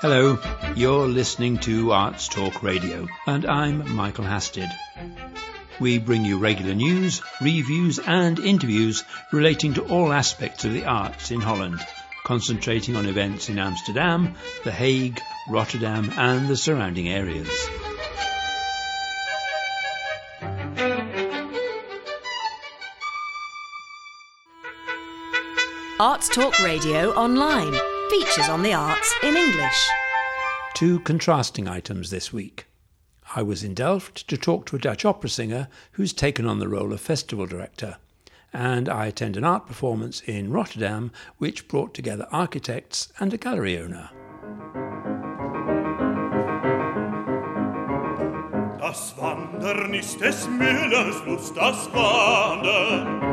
Hello, you're listening to Arts Talk Radio, and I'm Michael Hasted. We bring you regular news, reviews, and interviews relating to all aspects of the arts in Holland, concentrating on events in Amsterdam, The Hague, Rotterdam, and the surrounding areas. Arts Talk Radio online. Features on the arts in English. Two contrasting items this week. I was in Delft to talk to a Dutch opera singer who's taken on the role of festival director. And I attend an art performance in Rotterdam which brought together architects and a gallery owner. Das Wandern ist des Müllers Lust, das Wandern.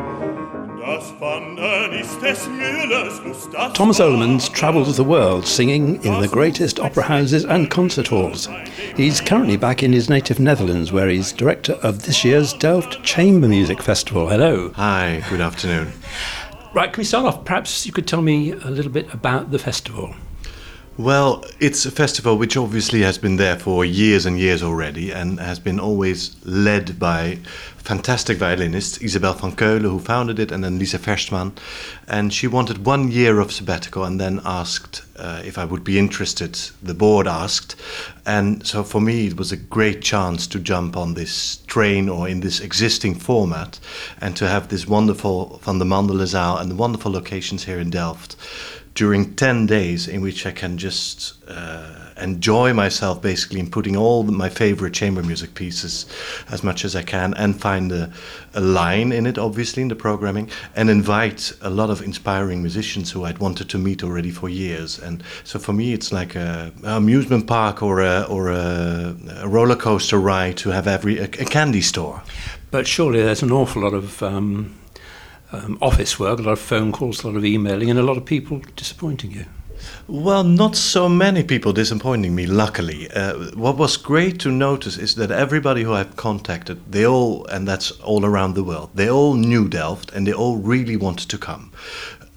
Thomas Oliemans travels the world singing in the greatest opera houses and concert halls. He's currently back in his native Netherlands, where he's director of this year's Delft Chamber Music Festival. Hello. Hi, good afternoon. Right, can we start off? Perhaps you could tell me a little bit about the festival. Well, it's a festival which obviously has been there for years and years already and has been always led by fantastic violinists, Isabelle van Keulen, who founded it, and then Liza Ferschtman. And she wanted one year of sabbatical and then asked uh, if I would be interested. The board asked. And so for me, it was a great chance to jump on this train or in this existing format and to have this wonderful Van der Mandelenzaal and the wonderful locations here in Delft during 10 days in which I can just uh, enjoy myself basically in putting all my favorite chamber music pieces as much as I can and find a, a, line in it, obviously, in the programming, and invite a lot of inspiring musicians who I'd wanted to meet already for years. And so for me, it's like a, a amusement park or a, or a, a, roller coaster ride to have every a, candy store. But surely there's an awful lot of um um, office work, a lot of phone calls, a lot of emailing, and a lot of people disappointing you. Well, not so many people disappointing me, luckily. Uh, what was great to notice is that everybody who I've contacted, they all, and that's all around the world, they all knew Delft and they all really wanted to come.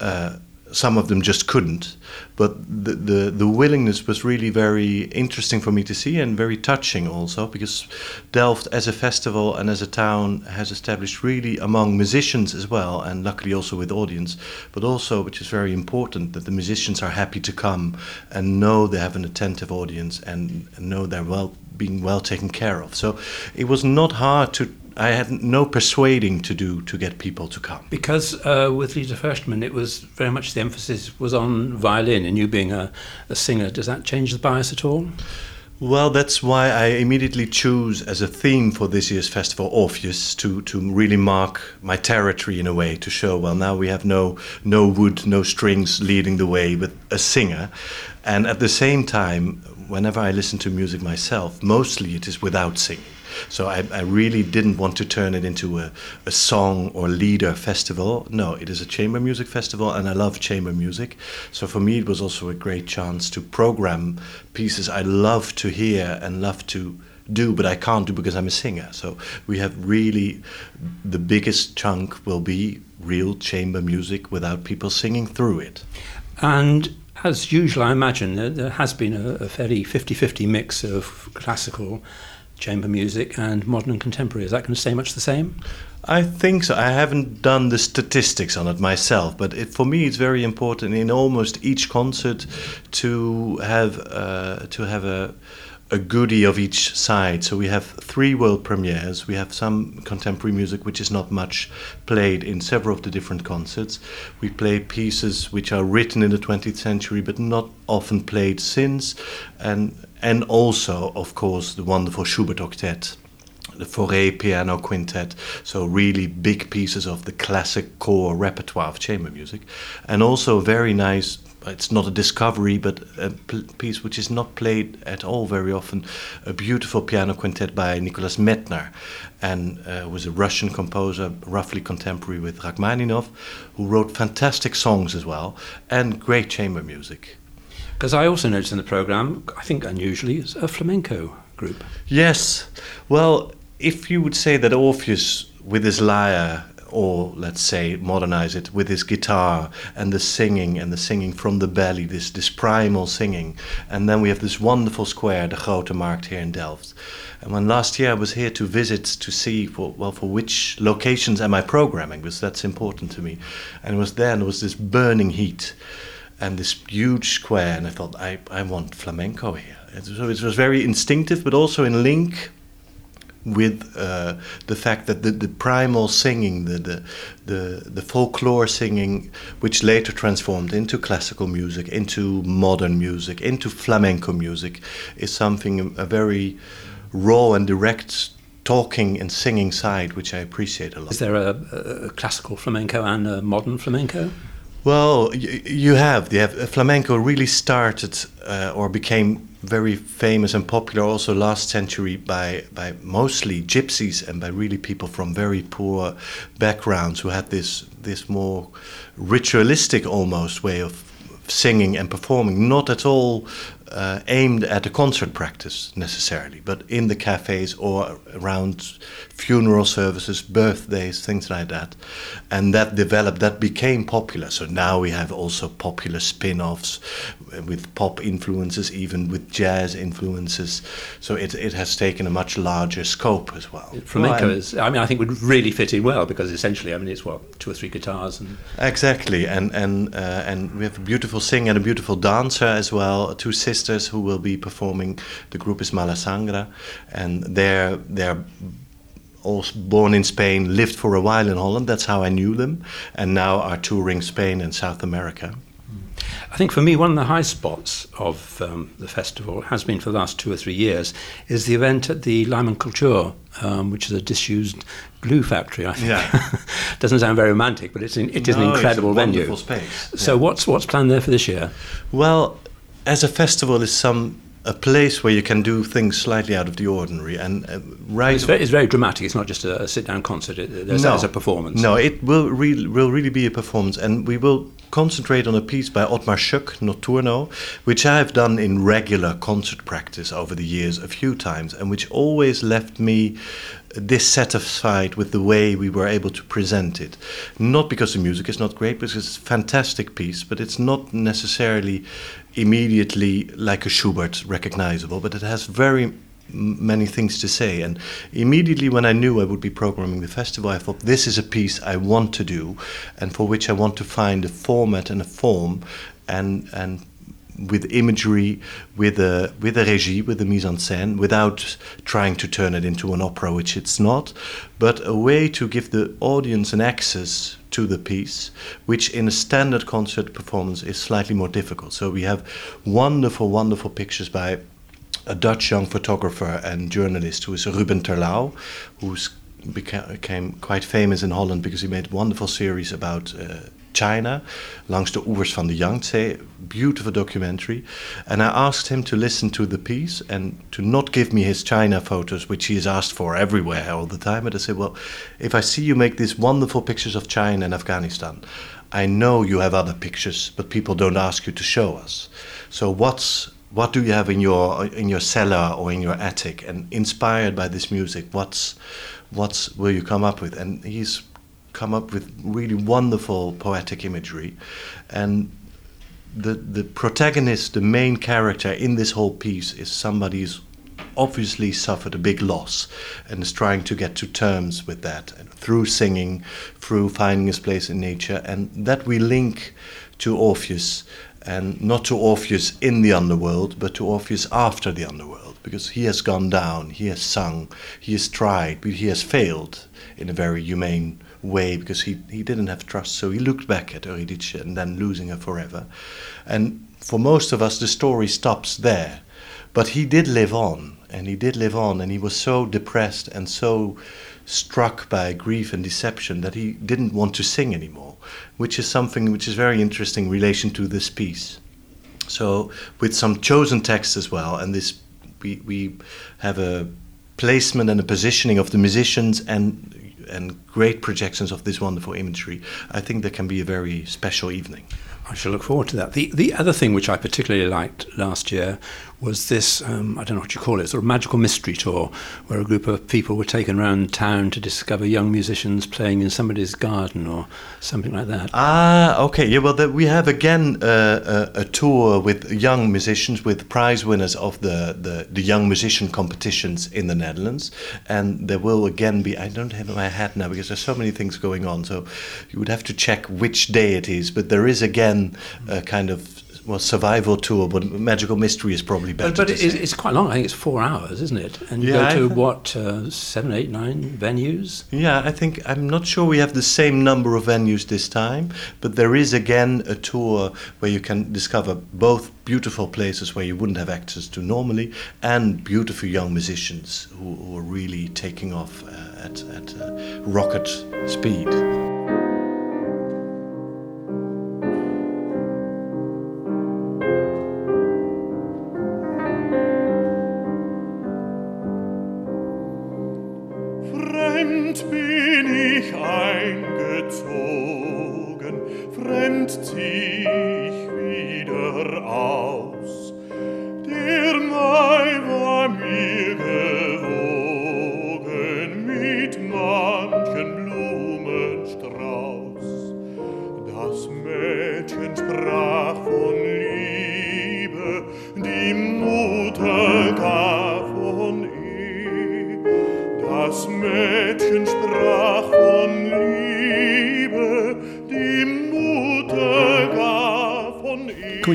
Uh, some of them just couldn't. But the, the, the willingness was really very interesting for me to see and very touching also because Delft as a festival and as a town has established really among musicians as well and luckily also with audience, but also which is very important that the musicians are happy to come and know they have an attentive audience and know they're well being well taken care of. So it was not hard to I had no persuading to do to get people to come. Because uh, with Liza Ferschtman, it was very much the emphasis was on violin, and you being a, a singer, does that change the bias at all? Well, that's why I immediately choose as a theme for this year's festival Orpheus to, to really mark my territory in a way to show well now we have no no wood, no strings leading the way, with a singer, and at the same time, whenever I listen to music myself, mostly it is without singing. So I, I really didn't want to turn it into a, a song or leader festival. No, it is a chamber music festival, and I love chamber music. So for me, it was also a great chance to program pieces I love to hear and love to do, but I can't do because I'm a singer. So we have really the biggest chunk will be real chamber music without people singing through it. And as usual, I imagine there has been a, a fairly 50 50 mix of classical chamber music and modern and contemporary. Is that going to stay much the same? I think so. I haven't done the statistics on it myself, but it, for me, it's very important in almost each concert to have uh, to have a a goodie of each side. So we have three world premieres. We have some contemporary music which is not much played in several of the different concerts. We play pieces which are written in the 20th century but not often played since, and and also, of course, the wonderful Schubert Octet the Fauré piano quintet, so really big pieces of the classic core repertoire of chamber music, and also very nice it's not a discovery, but a piece which is not played at all very often. A beautiful piano quintet by Nicholas Medtner, and uh, was a Russian composer, roughly contemporary with Rachmaninoff, who wrote fantastic songs as well and great chamber music. Because I also noticed in the program, I think unusually, it's a flamenco group. Yes. Well, if you would say that Orpheus with his lyre or let's say modernize it with his guitar and the singing and the singing from the belly, this this primal singing. And then we have this wonderful square, the Grote Markt here in Delft. And when last year I was here to visit to see for well for which locations am I programming because that's important to me, and it was then there was this burning heat, and this huge square, and I thought I I want flamenco here. And so it was very instinctive, but also in link with uh, the fact that the, the primal singing, the, the, the, the folklore singing, which later transformed into classical music, into modern music, into flamenco music, is something a very raw and direct talking and singing side, which I appreciate a lot. Is there a, a classical flamenco and a modern flamenco? Well, you have. You have flamenco really started uh, or became very famous and popular also last century by by mostly gypsies and by really people from very poor backgrounds who had this this more ritualistic almost way of singing and performing, not at all uh, aimed at a concert practice necessarily, but in the cafes or around funeral services, birthdays, things like that. And that developed, that became popular. So now we have also popular spin offs with pop influences, even with jazz influences. So it, it has taken a much larger scope as well. Flamenco well, is, I mean, I think would really fit in well because essentially, I mean, it's what, two or three guitars. and Exactly. And, and, uh, and we have a beautiful singer and a beautiful dancer as well, two sisters who will be performing. The group is Malasangra, and they're, they're all born in Spain, lived for a while in Holland. That's how I knew them, and now are touring Spain and South America. I think for me, one of the high spots of um, the festival has been for the last two or three years is the event at the Lijm en Cultuur, um, which is a disused glue factory. I think yeah. doesn't sound very romantic, but it's in, it is no, an incredible venue. Space. So yeah. what's what's planned there for this year? Well, as a festival, is some a place where you can do things slightly out of the ordinary and uh, right it's very, it's very, dramatic. It's not just a, a sit down concert. It, there's, no, a performance. No it will really will really be a performance and we will concentrate on a piece by Othmar Schoeck, Notturno, which I have done in regular concert practice over the years a few times, and which always left me dissatisfied with the way we were able to present it. Not because the music is not great, because it's a fantastic piece, but it's not necessarily immediately like a Schubert recognizable, but it has very many things to say. And immediately when I knew I would be programming the festival, I thought this is a piece I want to do, and for which I want to find a format and a form, and and with imagery, with a with a regie, with a mise en scène, without trying to turn it into an opera, which it's not, but a way to give the audience an access to the piece, which in a standard concert performance is slightly more difficult. So we have wonderful, wonderful pictures by a Dutch young photographer and journalist who is Ruben Terlou, who's became quite famous in Holland because he made wonderful series about uh, China, langs de oevers van de Yangtze, beautiful documentary. And I asked him to listen to the piece and to not give me his China photos, which he is asked for everywhere all the time. And I said, well, if I see you make these wonderful pictures of China and Afghanistan, I know you have other pictures, but people don't ask you to show us. So what's what do you have in your in your cellar or in your attic? And inspired by this music what's what's will you come up with? And he's come up with really wonderful poetic imagery. And the the protagonist the main character in this whole piece is somebody who's obviously suffered a big loss and is trying to get to terms with that through singing through finding his place in nature. And that we link to Orpheus and not to Orpheus in the underworld, but to Orpheus after the underworld, because he has gone down, he has sung, he has tried, but he has failed in a very humane way because he, he didn't have trust. So he looked back at Eurydice and then losing her forever. And for most of us, the story stops there. But he did live on, and he did live on, and he was so depressed and so struck by grief and deception that he didn't want to sing anymore, which is something which is very interesting in relation to this piece. So, with some chosen text as well, and this we, we have a placement and a positioning of the musicians and and great projections of this wonderful imagery. I think there can be a very special evening. I shall look forward to that. The the other thing which I particularly liked last year was this um, I don't know what you call it, sort of magical mystery tour, where a group of people were taken around town to discover young musicians playing in somebody's garden or something like that. Ah, okay. Yeah, well, the, we have again uh, a, a, tour with young musicians, with prize winners of the, the, the young musician competitions in the Netherlands, and there will again be. I don't have my hat now because there's so many things going on, so you would have to check which day it is. But there is again a kind of well, survival tour, but magical mystery is probably better. But, but it, it's quite long. I think it's four hours, isn't it? And you yeah, go to what uh, seven, eight, nine venues? Yeah, I think I'm not sure we have the same number of venues this time, but there is again a tour where you can discover both beautiful places where you wouldn't have access to normally, and beautiful young musicians who, who are really taking off uh, at, at uh, rocket speed.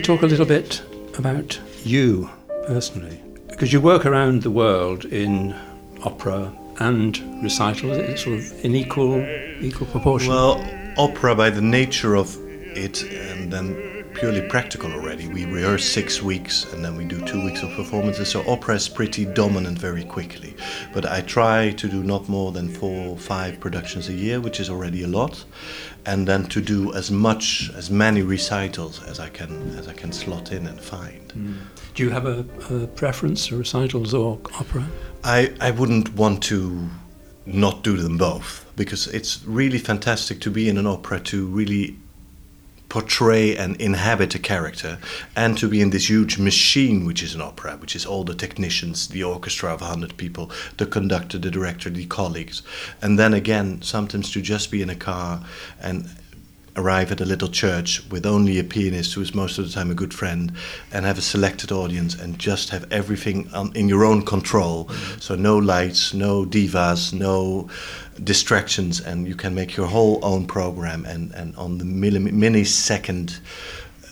Talk a little bit about you personally? Because you work around the world in opera and recital, is it sort of in equal, equal proportion? Well, opera by the nature of it, and then purely practical already. We rehearse six weeks and then we do two weeks of performances. So opera is pretty dominant very quickly. But I try to do not more than four or five productions a year, which is already a lot and then to do as much as many recitals as I can as I can slot in and find. Mm. Do you have a, a preference for recitals or opera? I, I wouldn't want to not do them both because it's really fantastic to be in an opera to really portray and inhabit a character and to be in this huge machine which is an opera which is all the technicians the orchestra of 100 people the conductor the director the colleagues and then again sometimes to just be in a car and arrive at a little church with only a pianist who is most of the time a good friend and have a selected audience and just have everything in your own control mm-hmm. so no lights no divas no distractions and you can make your whole own program and, and on the millisecond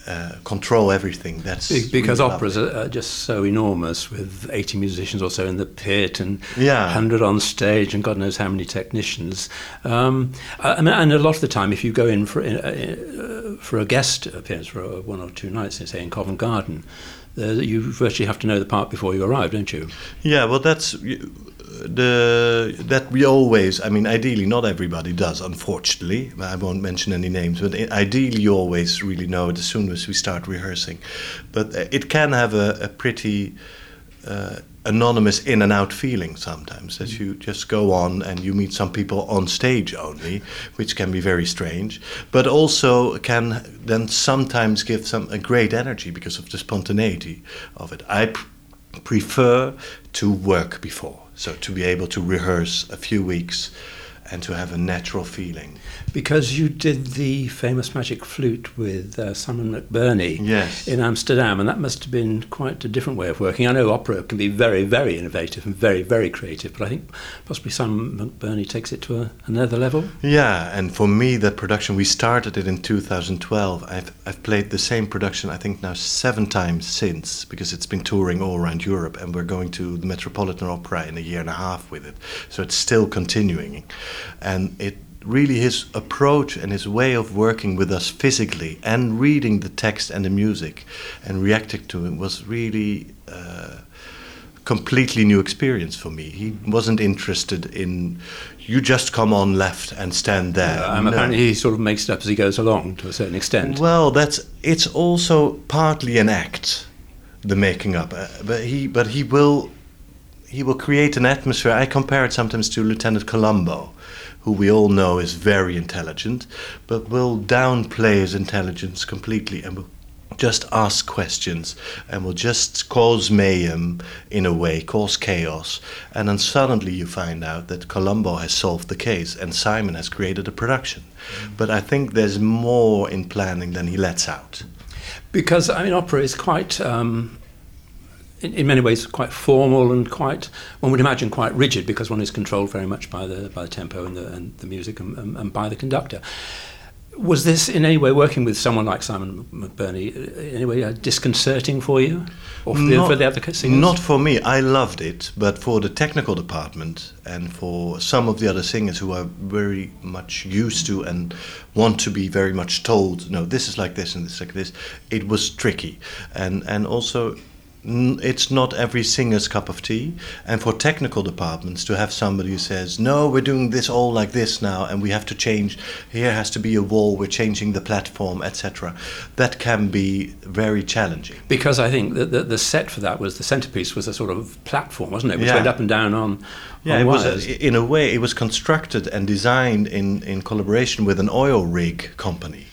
uh, control everything. That's because really operas are, just so enormous with 80 musicians or so in the pit and yeah. 100 on stage and God knows how many technicians. Um, I mean, and a lot of the time, if you go in for, uh, uh for a guest appearance for one or two nights, say in Covent Garden, uh, you virtually have to know the part before you arrive, don't you? Yeah, well, that's the that we always i mean ideally not everybody does unfortunately. I won't mention any names but ideally you always really know it as soon as we start rehearsing. But uh, it can have a, a pretty uh, anonymous in and out feeling sometimes that you just go on and you meet some people on stage only which can be very strange but also can then sometimes give some a great energy because of the spontaneity of it. I pr prefer to work before so to be able to rehearse a few weeks and to have a natural feeling. Because you did the famous magic flute with uh, Simon McBurney yes. in Amsterdam, and that must have been quite a different way of working. I know opera can be very, very innovative and very, very creative, but I think possibly Simon McBurney takes it to a, another level. Yeah, and for me, that production, we started it in 2012. I've, I've played the same production, I think, now seven times since, because it's been touring all around Europe, and we're going to the Metropolitan Opera in a year and a half with it. So it's still continuing and it really his approach and his way of working with us physically and reading the text and the music and reacting to it was really a uh, completely new experience for me. He wasn't interested in you just come on left and stand there. Yeah, um, no. Apparently, he sort of makes it up as he goes along to a certain extent. Well, that's it's also partly an act, the making up. Uh, but he but he will he will create an atmosphere. I compare it sometimes to Lieutenant Columbo, who we all know is very intelligent, but will downplay his intelligence completely and will just ask questions and will just cause mayhem in a way, cause chaos. And then suddenly you find out that Columbo has solved the case and Simon has created a production. But I think there's more in planning than he lets out. Because, I mean, opera is quite. Um in, in, many ways quite formal and quite one would imagine quite rigid because one is controlled very much by the by the tempo and the, and the music and, and, and by the conductor was this in any way working with someone like Simon McBurney in any way uh, disconcerting for you or for, not, the, for the other singers? Not for me. I loved it, but for the technical department and for some of the other singers who are very much used to and want to be very much told, no, this is like this and this is like this, it was tricky. And and also it's not every singer's cup of tea. And for technical departments, to have somebody who says, no, we're doing this all like this now, and we have to change, here has to be a wall, we're changing the platform, etc., that can be very challenging. Because I think that the, the, set for that was the centerpiece was a sort of platform, wasn't it? Which yeah. went up and down on. Yeah, on it wires. was a, in a way, it was constructed and designed in, in collaboration with an oil rig company.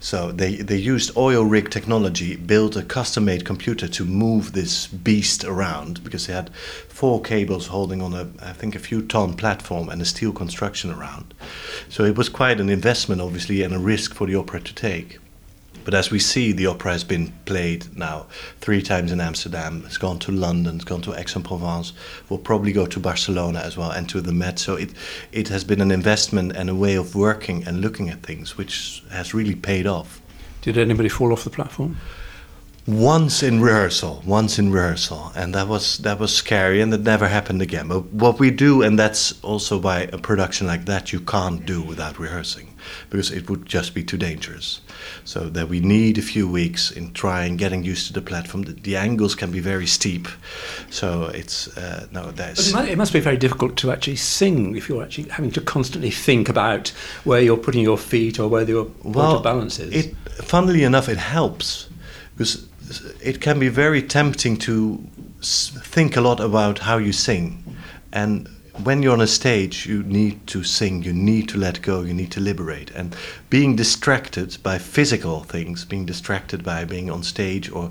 So they, they used oil rig technology, built a custom made computer to move this beast around because they had four cables holding on a, I think, a few ton platform and a steel construction around. So it was quite an investment, obviously, and a risk for the opera to take. But as we see, the opera has been played now three times in Amsterdam. It's gone to London. It's gone to Aix-en-Provence. Will probably go to Barcelona as well and to the Met. So it it has been an investment and a way of working and looking at things which has really paid off. Did anybody fall off the platform? once in rehearsal, once in rehearsal, and that was that was scary, and it never happened again. But what we do, and that's also why a production like that you can't do without rehearsing, because it would just be too dangerous. So that we need a few weeks in trying, getting used to the platform. The, the angles can be very steep, so it's uh, no. That's it must, it must be very difficult to actually sing if you're actually having to constantly think about where you're putting your feet or where your well, balance is. It, funnily enough, it helps because it can be very tempting to think a lot about how you sing. And when you're on a stage, you need to sing, you need to let go, you need to liberate. And being distracted by physical things, being distracted by being on stage or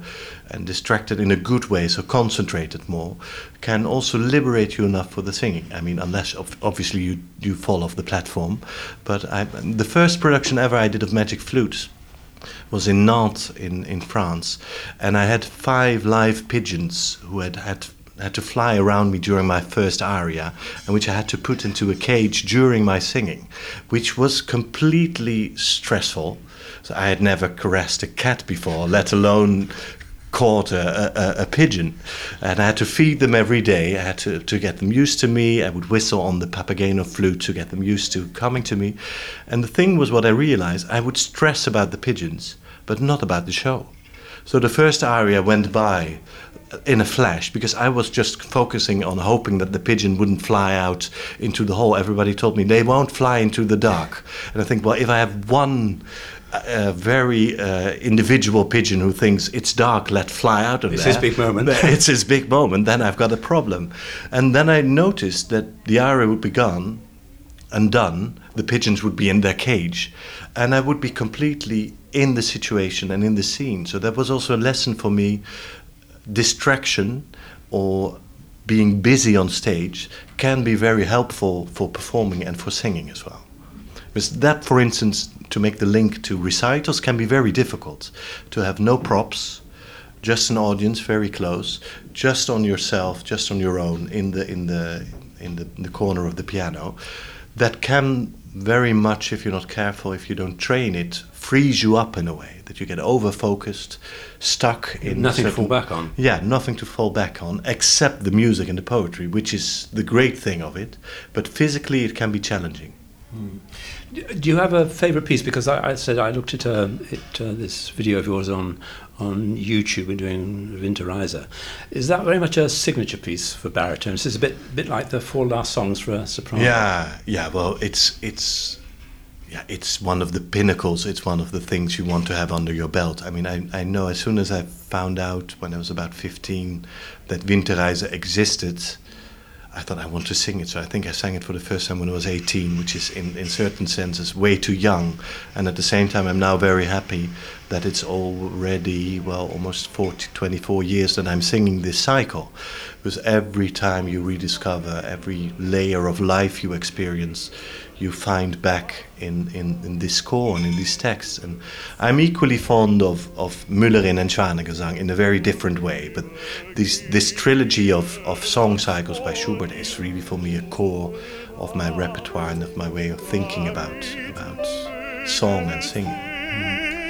and distracted in a good way, so concentrated more, can also liberate you enough for the singing. I mean, unless obviously you, you fall off the platform. But I, the first production ever I did of Magic Flutes was in Nantes in, in France, and I had five live pigeons who had had had to fly around me during my first aria, and which I had to put into a cage during my singing, which was completely stressful. So I had never caressed a cat before, let alone caught a, a, a, pigeon. And I had to feed them every day. I had to, to get them used to me. I would whistle on the Papageno flute to get them used to coming to me. And the thing was, what I realized, I would stress about the pigeons, but not about the show. So the first aria went by in a flash because I was just focusing on hoping that the pigeon wouldn't fly out into the hole. Everybody told me they won't fly into the dark. And I think, well, if I have one a very uh, individual pigeon who thinks it's dark, let fly out of it's there. It's his big moment. it's his big moment. Then I've got a problem. And then I noticed that the aria would be gone and done. The pigeons would be in their cage, and I would be completely in the situation and in the scene. So that was also a lesson for me. Distraction or being busy on stage can be very helpful for performing and for singing as well. Because that, for instance, to make the link to recitals can be very difficult. To have no props, just an audience very close, just on yourself, just on your own in the in the in the, in the corner of the piano, that can very much, if you're not careful, if you don't train it, frees you up in a way that you get over focused, stuck in nothing certain, to fall back on. Yeah, nothing to fall back on except the music and the poetry, which is the great thing of it. But physically, it can be challenging. Hmm. Do you have a favourite piece? Because I, I, said I looked at, uh, it, uh, this video of yours on on YouTube and doing Winterreise. Is that very much a signature piece for baritones? It's a bit bit like the four last songs for a soprano. Yeah, yeah. Well, it's it's yeah, it's one of the pinnacles. It's one of the things you want to have under your belt. I mean, I, I know as soon as I found out when I was about 15 that Winterreise existed, I thought I want to sing it. So I think I sang it for the first time when I was 18, which is in, in certain senses way too young. And at the same time, I'm now very happy that it's already, well, almost 40, 24 years that I'm singing this cycle. Because every time you rediscover, every layer of life you experience, you find back in, in, in this score and in these texts. And I'm equally fond of, of Müllerin and Schwanengesang in a very different way. But this, this trilogy of, of song cycles by Schubert is really for me a core of my repertoire and of my way of thinking about, about song and singing.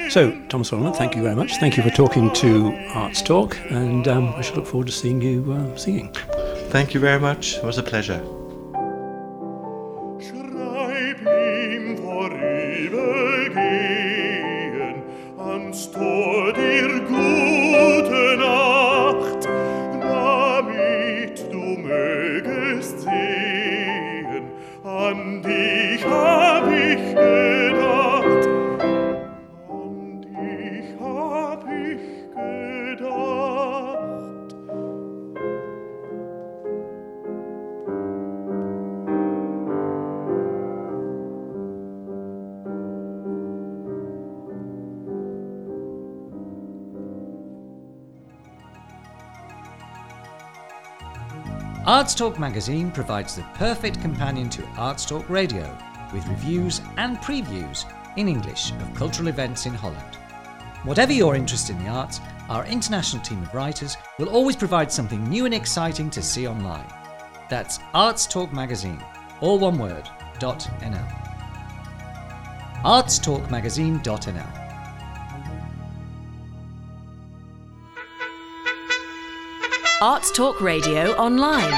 So, Thomas Oliemans, thank you very much. Thank you for talking to Arts Talk, and um, I shall look forward to seeing you uh, singing. Thank you very much. It was a pleasure. Arts Talk magazine provides the perfect companion to Arts Talk radio, with reviews and previews in English of cultural events in Holland. Whatever your interest in the arts, our international team of writers will always provide something new and exciting to see online. That's Arts Talk magazine, all one word, .nl. artstalkmagazine.nl Arts Talk Radio online.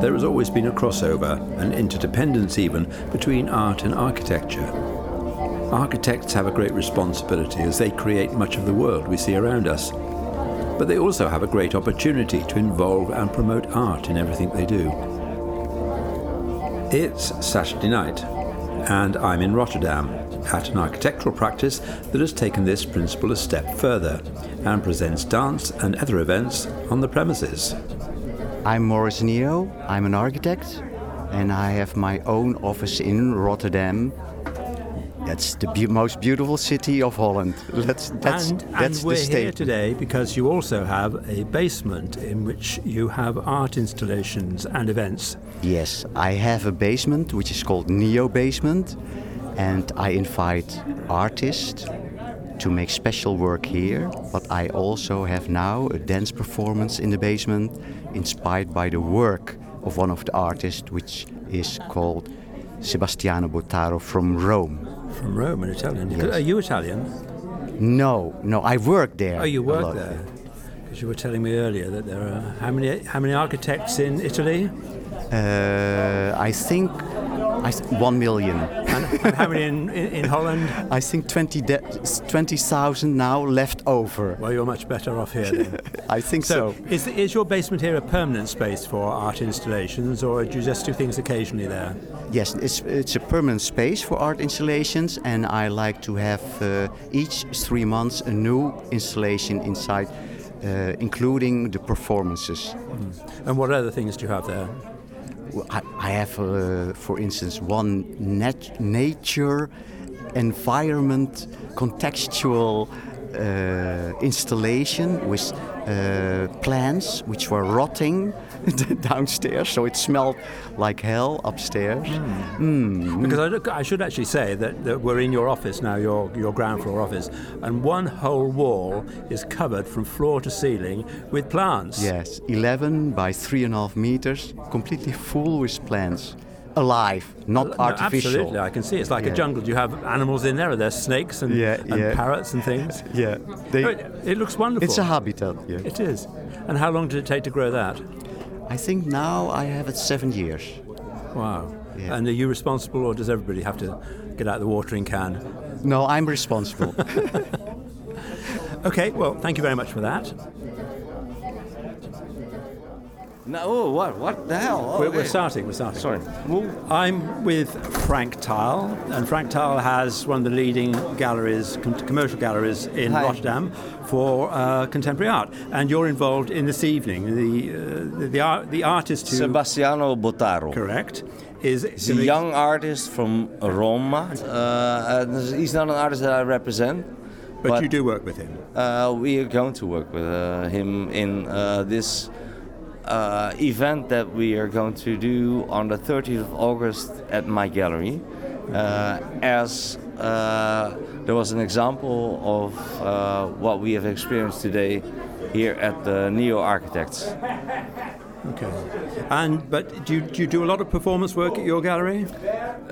There has always been a crossover, an interdependence even, between art and architecture. Architects have a great responsibility as they create much of the world we see around us but they also have a great opportunity to involve and promote art in everything they do. It's Saturday night, and I'm in Rotterdam at an architectural practice that has taken this principle a step further and presents dance and other events on the premises. I'm Maurice Nio, I'm an architect, and I have my own office in Rotterdam that's the be- most beautiful city of Holland. That's that's and, that's and we're the here today because you also have a basement in which you have art installations and events. Yes, I have a basement which is called Nio Basement, and I invite artists to make special work here. But I also have now a dance performance in the basement, inspired by the work of one of the artists, which is called Sebastiano Bottaro from Rome. From Rome, an Italian. Yes. Are you Italian? No, no, I work there. Oh, you work there. Because you were telling me earlier that there are how many how many architects in Italy, Uh, I think I one million. How many in, in, in Holland? I think 20 de- 20,000 now left over. Well, you're much better off here then. I think so. So, is, is your basement here a permanent space for art installations, or do you just do things occasionally there? Yes, it's, it's a permanent space for art installations, and I like to have uh, each three months a new installation inside, uh, including the performances. And what other things do you have there? I, I have, uh, for instance, one nat- nature, environment, contextual uh, installation with uh, plants which were rotting downstairs, so it smelled like hell upstairs. Mm. Because I, I should actually say that, that we're in your office now, your, your ground floor office, and one whole wall is covered from floor to ceiling with plants. Yes, 11 by 3.5 meters, completely full with plants. Alive, not No, artificial. Absolutely, I can see. It's like Yeah. a jungle. Do you have animals in there? Are there snakes and, Yeah, and yeah. parrots and things? Yeah, they, it, it looks wonderful. it's a habitat. Yeah. It is. And how long did it take to grow that? I think now I have it seven years. Wow. Yeah. And are you responsible, or does everybody have to get out the watering can? No, I'm responsible. Okay, well, thank you very much for that. No, oh, what? What the hell? Oh, We're, we're starting, we're starting. Sorry. I'm with Frank Taal, and Frank Taal has one of the leading galleries, com- commercial galleries in Hi. Rotterdam for uh, contemporary art. And you're involved in this evening. The, uh, the, the, art, the artist who. Sebastiano Bottaro. Correct. Is, He's a young artist from Roma. Uh, and he's not an artist that I represent. But, you do work with him. Uh, we are going to work with uh, him in uh, this uh, event that we are going to do on the 30th of August at my gallery. Uh, as uh, there was an example of uh, what we have experienced today here at the NIO Architects. Okay. And but do you, do you do a lot of performance work at your gallery?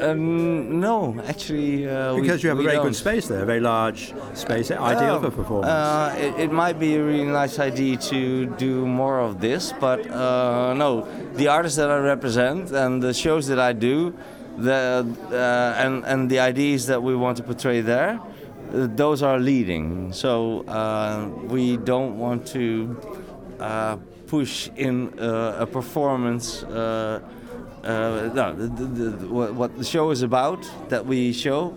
Um, no, actually, uh, we- Because you have a very don't. good space there, a very large space, ideal for performance. Uh, it, it might be a really nice idea to do more of this, but uh, no, the artists that I represent and the shows that I do, the uh, and and the ideas that we want to portray there, uh, those are leading. So uh, we don't want to uh, push in uh, a performance. Uh, no, the, the, the, what what the show is about that we show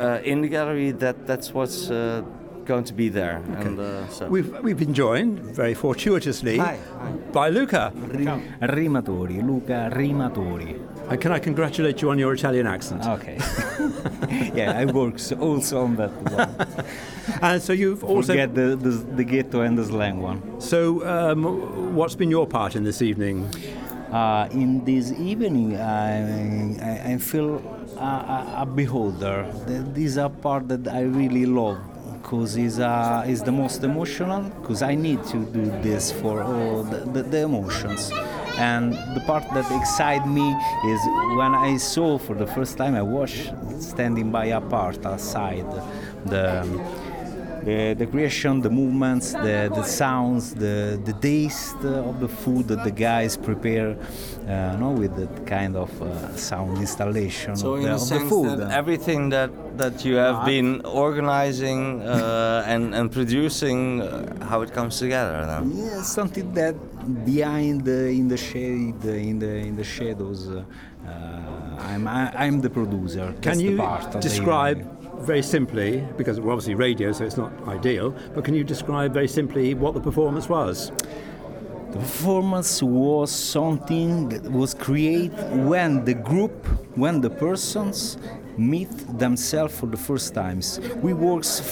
uh, in the gallery that that's what's uh, going to be there and uh, so We've, we've been joined, very fortuitously, Hi. by Luca. Rimatori, Luca Rimatori. Uh, can I congratulate you on your Italian accent? Okay. yeah, I work also on that one. And so you've also. Forget the, the, the ghetto and the slang one. So, um, what's been your part in this evening? Uh, in this evening, I, I, I feel a, a, beholder. Th- This is a part that I really love because it's, uh, it's the most emotional because I need to do this for all the, the, the emotions. And the part that excites me is when I saw for the first time I watched standing by a part outside the the, the creation, the movements, the, the sounds, the, the taste of the food that the guys prepare, uh, no, with that kind of uh, sound installation so of, in the, the of the sense food. that everything that that you have been organizing uh, and and producing uh, how it comes together then yeah, something that behind the, in the shade, in the in the shadows, uh, uh, I'm I, I'm the producer. Can That's the you part of the describe evening. Very simply, because we're obviously radio, so it's not ideal, but can you describe very simply what the performance was? The performance was something that was created when the group, when the persons meet themselves for the first times. We worked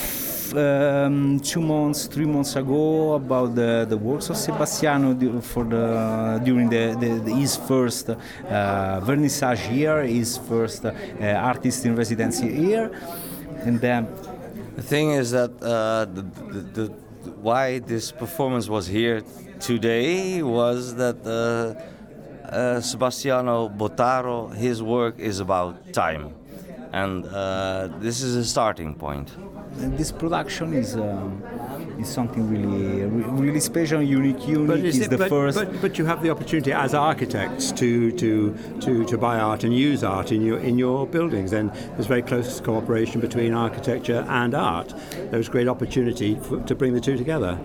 um, two months, three months ago about the, the works of Sebastiano for the during the, the, the- his first uh, vernissage here, his first uh, artist in residency year, and then the thing is that uh, the, the, the, why this performance was here today was that uh, uh, Sebastiano Bottaro, his work is about time. And uh, this is a starting point. And this production is um, is something really really special, unique. Unique is is it- the but, first. But, but you have the opportunity as architects to, to, to, to buy art and use art in your, in your buildings. And there's very close cooperation between architecture and art. There's great opportunity for, to bring the two together.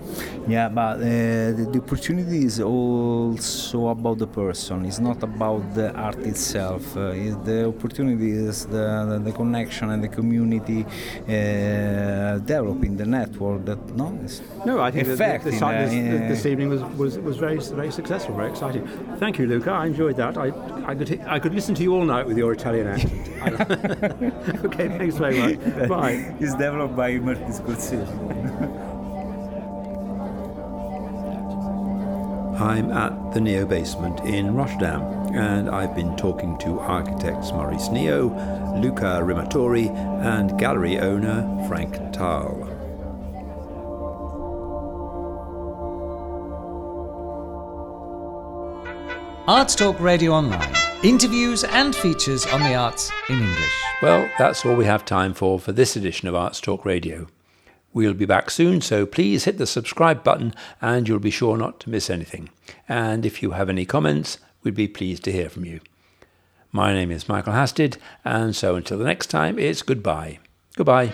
Yeah, but uh, the, the opportunity is also about the person. It's not about the art itself. Uh, it's the opportunity is the, the, the connection and the community uh, developing the network. That no, is No, I think that effect the, the, in, si- uh, this, in, uh, this evening was, was, was very very successful, very exciting. Thank you, Luca. I enjoyed that. I, I could I could listen to you all night with your Italian accent. okay, thanks very much. Bye. It's developed by Martin Scorsese. I'm at the Nio basement in Rotterdam, and I've been talking to architects Maurice Nio, Luca Rimatori, and gallery owner Frank Taal. Arts Talk Radio Online. Interviews and features on the arts in English. Well, that's all we have time for for this edition of Arts Talk Radio. We'll be back soon, so please hit the subscribe button and you'll be sure not to miss anything. And if you have any comments, we'd be pleased to hear from you. My name is Michael Hasted, and so until the next time, it's goodbye. Goodbye.